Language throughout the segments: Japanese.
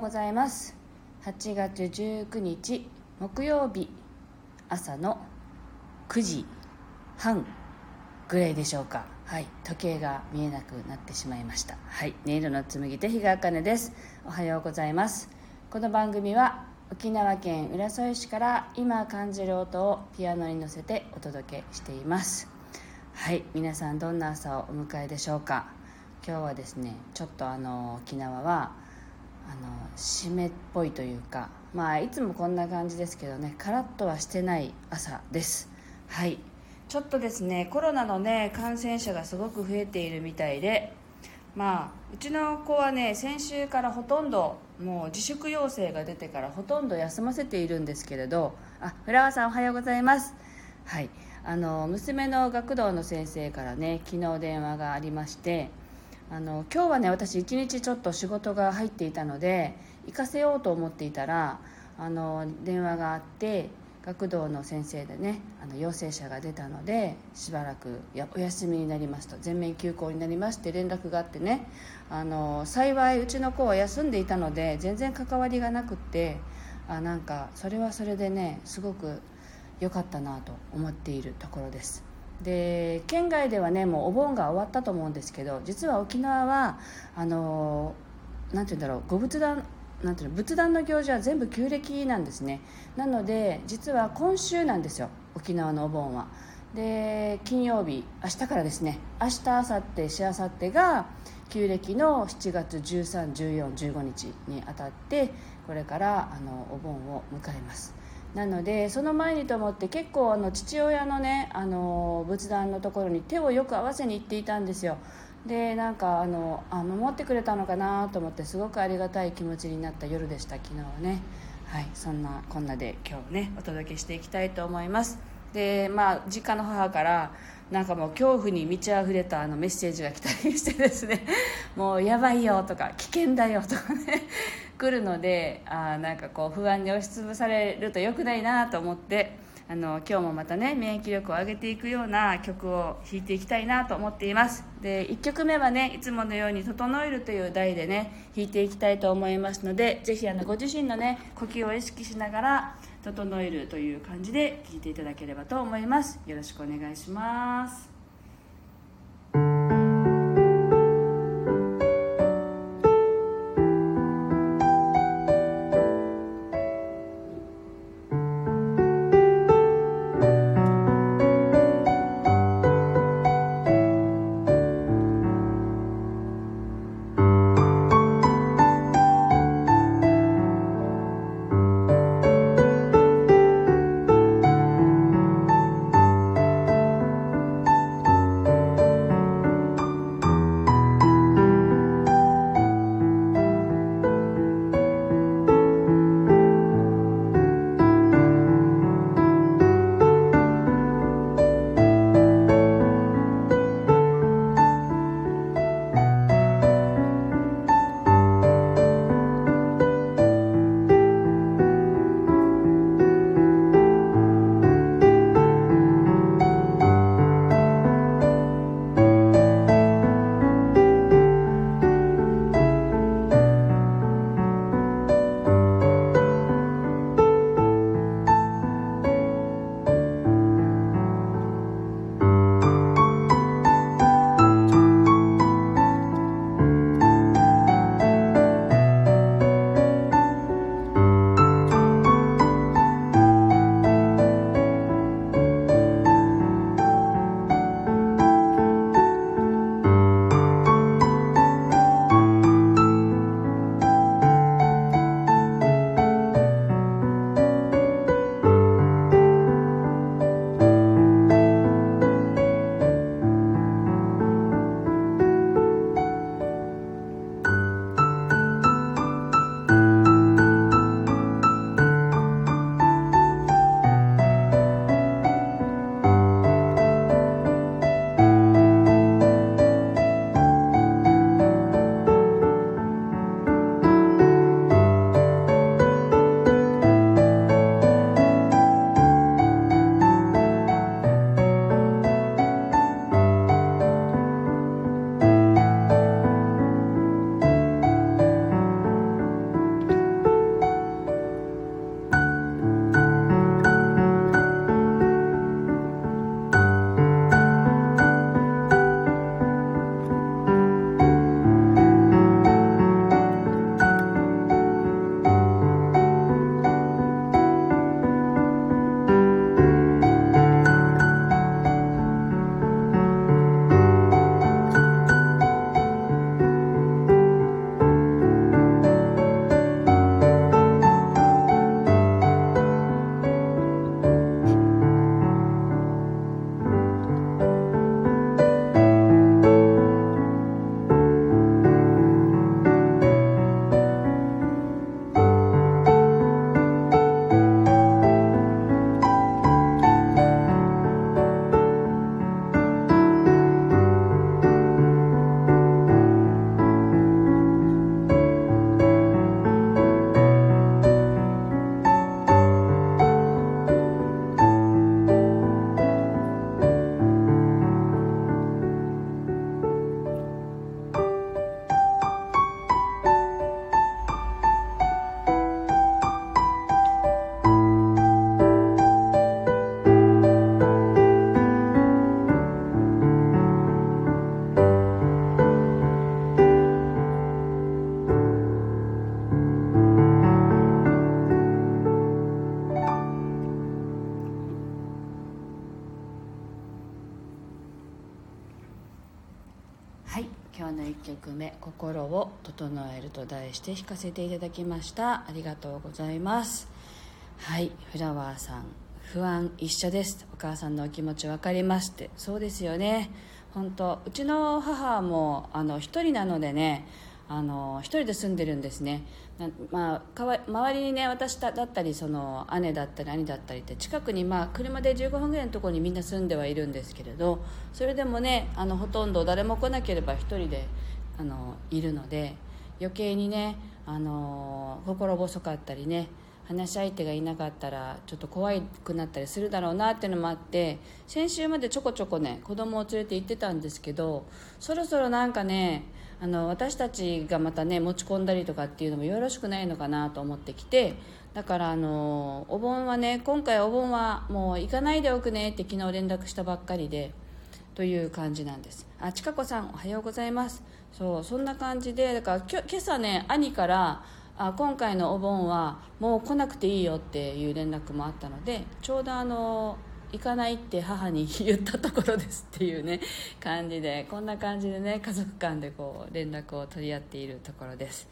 うございます。8月19日木曜日。朝の9時半ぐらいでしょうか。はい。時計が見えなくなってしまいました。はい。音色の紡手日川茜です。おはようございます。この番組は沖縄県浦添市から今感じる音をピアノに乗せてお届けしています。はい。皆さんどんな朝をお迎えでしょうか。今日はですねちょっとあの沖縄はあの湿っぽいというかまあいつもこんな感じですけどねカラッとはしてない朝です。はい。ちょっとですねコロナのね感染者がすごく増えているみたいでまあうちの子はね先週からほとんどもう自粛要請が出てからほとんど休ませているんですけれどあフラワーさんおはようございます。はい。あの娘の学童の先生からね昨日電話がありましてあの今日はね私一日ちょっと仕事が入っていたので行かせようと思っていたらあの電話があって学童の先生でねあの陽性者が出たのでしばらくやお休みになりますと全面休校になりますって連絡があってねあの幸いうちの子は休んでいたので全然関わりがなくってあなんかそれはそれでねすごく良かったなと思っているところです。で県外ではねもうお盆が終わったと思うんですけど実は沖縄はあのなんて言うんだろうご仏壇なんていうの仏壇の行事は全部旧暦なんですね。なので実は今週なんですよ沖縄のお盆は。で金曜日明日からですね。明日明後日しあさってが旧暦の7月131415日にあたってこれからあのお盆を迎えます。なのでその前にと思って結構あの父親のねあの仏壇のところに手をよく合わせに行っていたんですよ。でなんかあのあ守ってくれたのかなと思ってすごくありがたい気持ちになった夜でした昨日はね。はいそんなこんなで今日ねお届けしていきたいと思います。でまあ実家の母からなんかもう恐怖に満ち溢れたあのメッセージが来たりしてですね。もうやばいよとか危険だよとかね。来るのであなんかこう不安に押しつぶされるとよくないなと思ってあの今日もまたね免疫力を上げていくような曲を弾いていきたいなと思っています。で1曲目はねいつものように「整える」という題でね弾いていきたいと思いますのでぜひあのご自身のね呼吸を意識しながら「整える」という感じで弾いていただければと思います。よろしくお願いします。整える」と題して弾かせていただきました。ありがとうございます。はい。フラワーさん不安一緒です。お母さんのお気持ち分かりますって。そうですよね。本当うちの母もあの一人なのでねあの一人で住んでるんですね。まあ、かわ周りにね私だったりその姉だったり兄だったりって近くにまあ車で15分ぐらいのところにみんな住んではいるんですけれどそれでもねあのほとんど誰も来なければ一人であのいるので余計にねあの心細かったりね話し相手がいなかったらちょっと怖くなったりするだろうなっていうのもあって先週までちょこちょこね子供を連れて行ってたんですけどそろそろなんかねあの私たちがまたね持ち込んだりとかっていうのもよろしくないのかなと思ってきてだからあのお盆はね今回お盆はもう行かないでおくねって昨日連絡したばっかりでという感じなんです。あちかこさんおはようございます。そうそんな感じでだから今朝ね兄からあ今回のお盆はもう来なくていいよっていう連絡もあったのでちょうどあの行かないって母に言ったところですっていうね 感じでこんな感じでね家族間でこう連絡を取り合っているところです。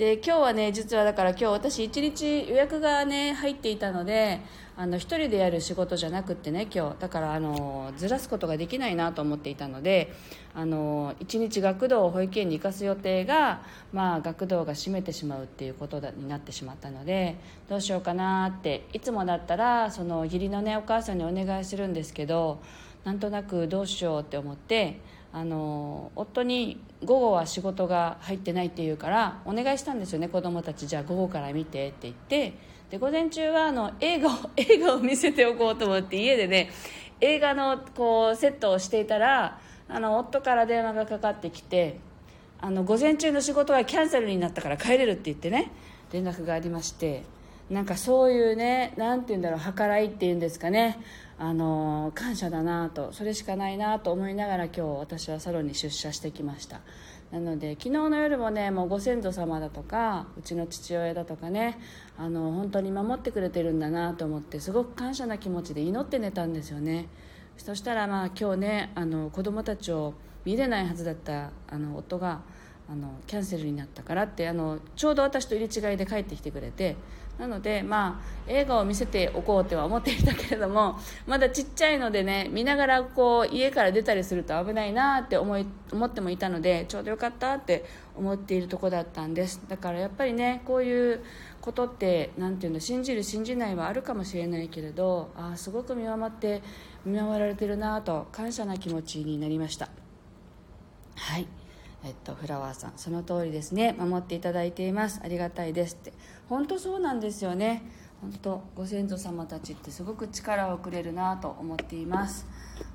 で今日はね実はだから今日私1日予約がね入っていたのであの1人でやる仕事じゃなくってね今日。だからあのずらすことができないなと思っていたのであの1日学童を保育園に行かす予定が、まあ、学童が閉めてしまうっていうことになってしまったのでどうしようかなっていつもだったらその義理のねお母さんにお願いするんですけどなんとなくどうしようって思ってあの夫に午後は仕事が入ってないって言うからお願いしたんですよね子供たちじゃあ午後から見てって言って。で午前中はあの映画を 映画を見せておこうと思って家でね映画のこうセットをしていたらあの夫から電話がかかってきてあの午前中の仕事はキャンセルになったから帰れるって言ってね連絡がありましてなんかそういうね何て言うんだろう計らいっていうんですかね。あの感謝だなとそれしかないなと思いながら今日私はサロンに出社してきました。なので昨日の夜もねもうご先祖様だとかうちの父親だとかねあの本当に守ってくれてるんだなと思ってすごく感謝な気持ちで祈って寝たんですよね。そしたらまあ今日ねあの子供たちを見れないはずだったあの夫があのキャンセルになったからってあのちょうど私と入れ違いで帰ってきてくれてなのでまあ映画を見せておこうとは思っていたけれどもまだちっちゃいのでね見ながらこう家から出たりすると危ないなって思い思ってもいたのでちょうどよかったって思っているとこだったんです。だからやっぱりねこういうことって何て言うの信じる信じないはあるかもしれないけれどあすごく見守って見守られてるなと感謝な気持ちになりました。はい。えっと、フラワーさんその通りですね。守っていただいています。ありがたいですって。本当そうなんですよね。本当ご先祖様たちってすごく力をくれるなと思っています。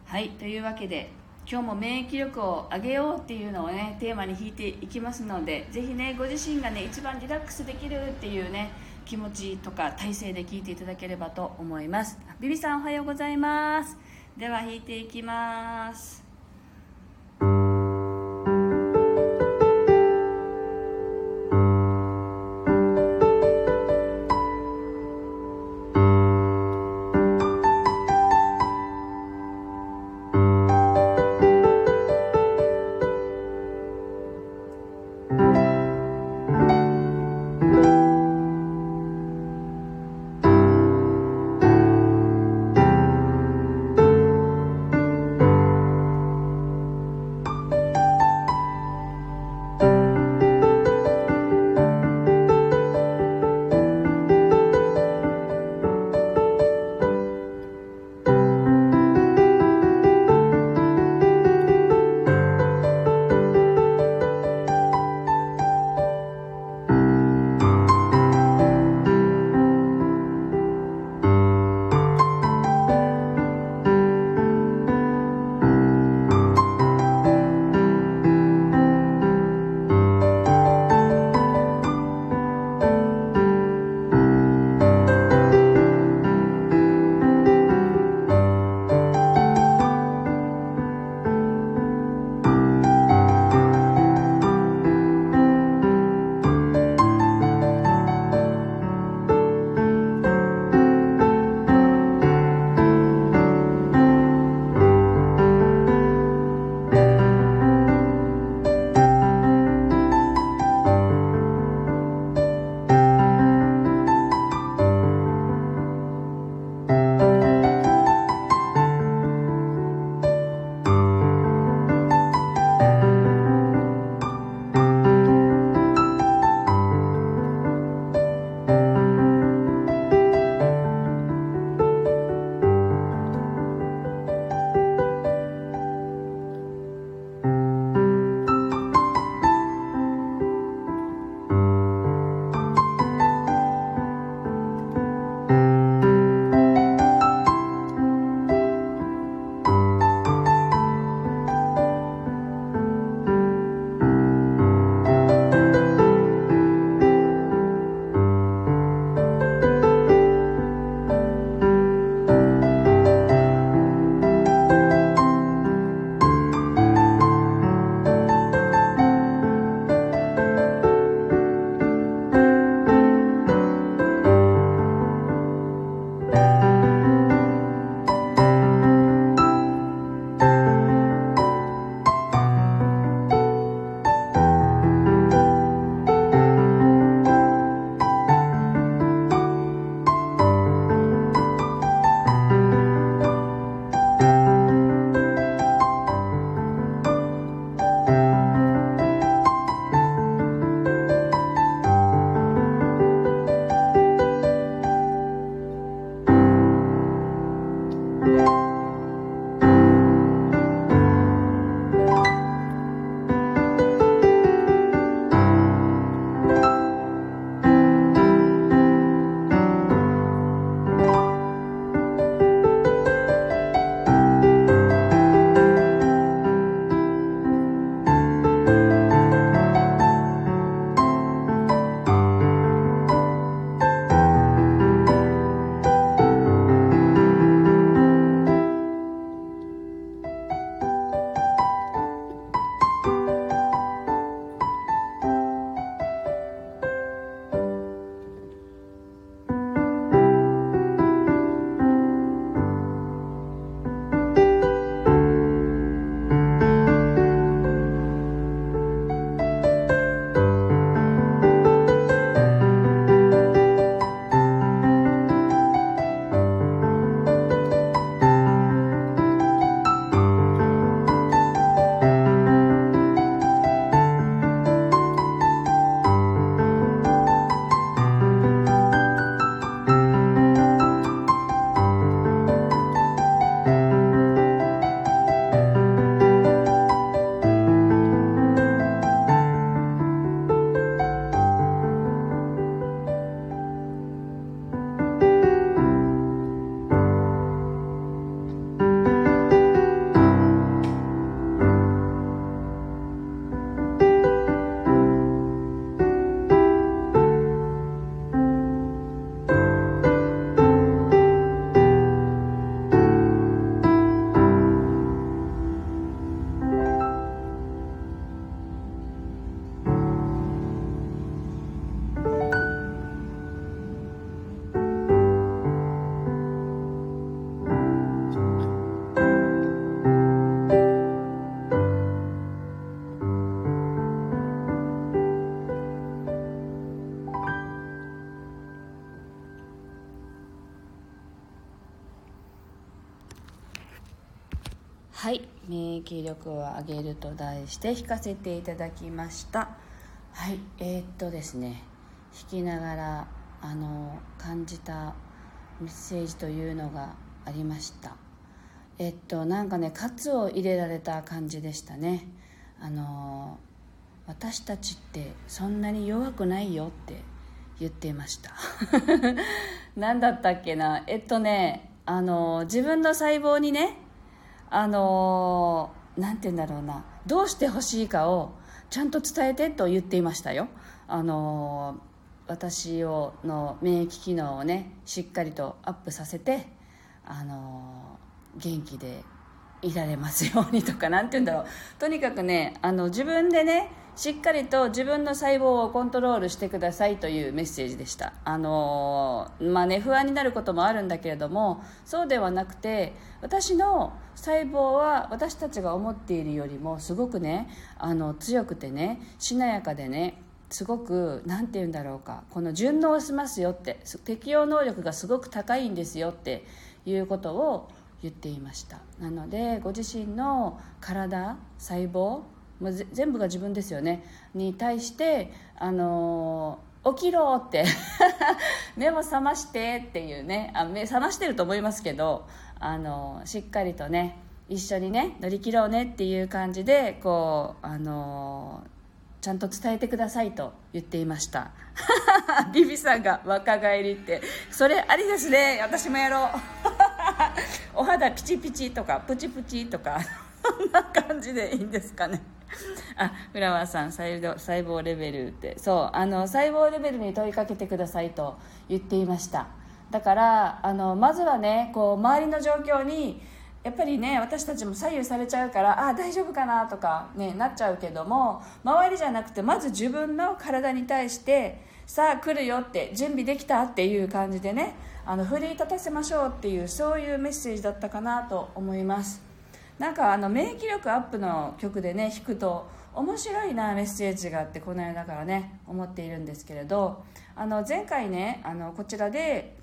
はいというわけで今日も免疫力を上げようっていうのをねテーマに引いていきますのでぜひねご自身がね一番リラックスできるっていうね気持ちとか体勢で聞いていただければと思います。ビビさんおはようございます。では引いていきます。免疫力を上げると題して弾かせていただきました。はいえー、っとですね弾きながらあの感じたメッセージというのがありました。えっとなんかね喝を入れられた感じでしたね。あの私たちってそんなに弱くないよって言っていました。何だったっけな。えっとねあの自分の細胞にねあの何て言うんだろうな。どうしてほしいかをちゃんと伝えてと言っていましたよ。あの私をの免疫機能をねしっかりとアップさせてあの元気でいられますようにとか何て言うんだろう。とにかくねあの自分でねしっかりと自分の細胞をコントロールしてくださいというメッセージでした。あのまあね不安になることもあるんだけれどもそうではなくて私の細胞は私たちが思っているよりもすごくねあの強くてねしなやかでねすごく何て言うんだろうかこの順応しますよって適応能力がすごく高いんですよっていうことを言っていました。なのでご自身の体細胞もう全部が自分ですよね。に対してあの起きろって 目を覚ましてっていうねあ目覚ましてると思いますけどあのしっかりとね一緒にね乗り切ろうねっていう感じでこうあのちゃんと伝えてくださいと言っていました。ビビさんが若返りって。それありですね。私もやろう。お肌ピチピチとかプチプチとかそんな感じでいいんですかね。あフラワーさん細胞レベルって。そうあの細胞レベルに問いかけてくださいと言っていました。だからあのまずはねこう周りの状況にやっぱりね私たちも左右されちゃうからあ大丈夫かなとか、ね、なっちゃうけども周りじゃなくてまず自分の体に対してさあ来るよって準備できたっていう感じでねあの奮い立たせましょうっていうそういうメッセージだったかなと思います。なんかあの免疫力アップの曲でね弾くと面白いなメッセージがあってこの間からね思っているんですけれどあの前回ねあのこちらで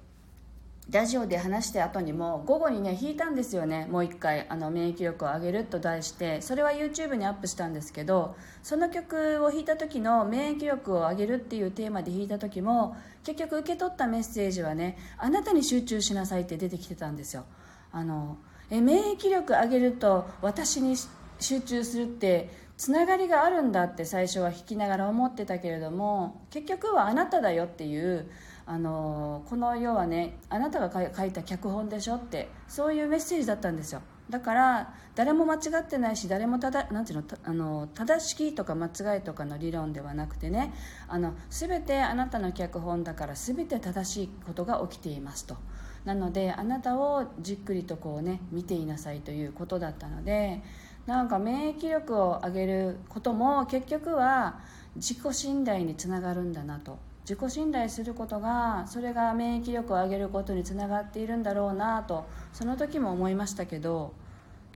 ラジオで話した後にも午後にね弾いたんですよね。もう一回あの免疫力を上げると題してそれは YouTube にアップしたんですけどその曲を弾いた時の免疫力を上げるっていうテーマで弾いた時も結局受け取ったメッセージはねあなたに集中しなさいって出てきてたんですよ。あのえ免疫力上げると私に集中するってつながりがあるんだって最初は弾きながら思ってたけれども結局はあなただよっていうあのこの世はねあなたが書いた脚本でしょってそういうメッセージだったんですよ。だから誰も間違ってないし誰もただなんていうのあの正しきとか間違いとかの理論ではなくてねあの全てあなたの脚本だから全て正しいことが起きていますと。なのであなたをじっくりとこうね見ていなさいということだったのでなんか免疫力を上げることも結局は自己信頼につながるんだなと。自己信頼することがそれが免疫力を上げることにつながっているんだろうなとその時も思いましたけど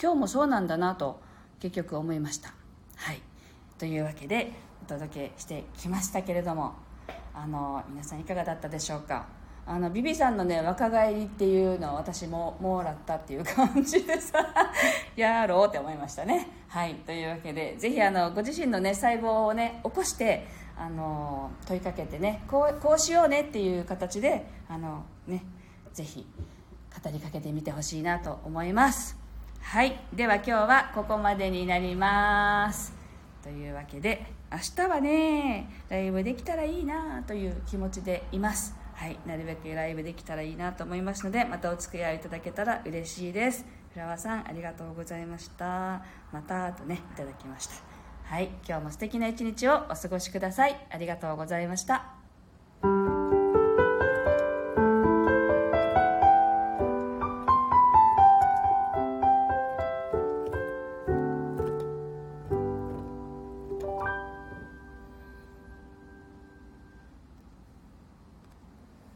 今日もそうなんだなと結局思いました。はい。というわけでお届けしてきましたけれどもあの皆さんいかがだったでしょうか？あのビビさんのね若返りっていうのを私ももらったっていう感じでさ やろうって思いましたね。はい。というわけでぜひあのご自身のね細胞をね起こしてあの問いかけてねこうこうしようねっていう形であのねぜひ語りかけてみてほしいなと思います。はい。では今日はここまでになります。というわけで明日はねライブできたらいいなという気持ちでいます。はい、なるべくライブできたらいいなと思いますのでまたお付き合いいただけたら嬉しいです。フラワーさんありがとうございました。またとねいただきました。はい今日も素敵な一日をお過ごしください。ありがとうございました。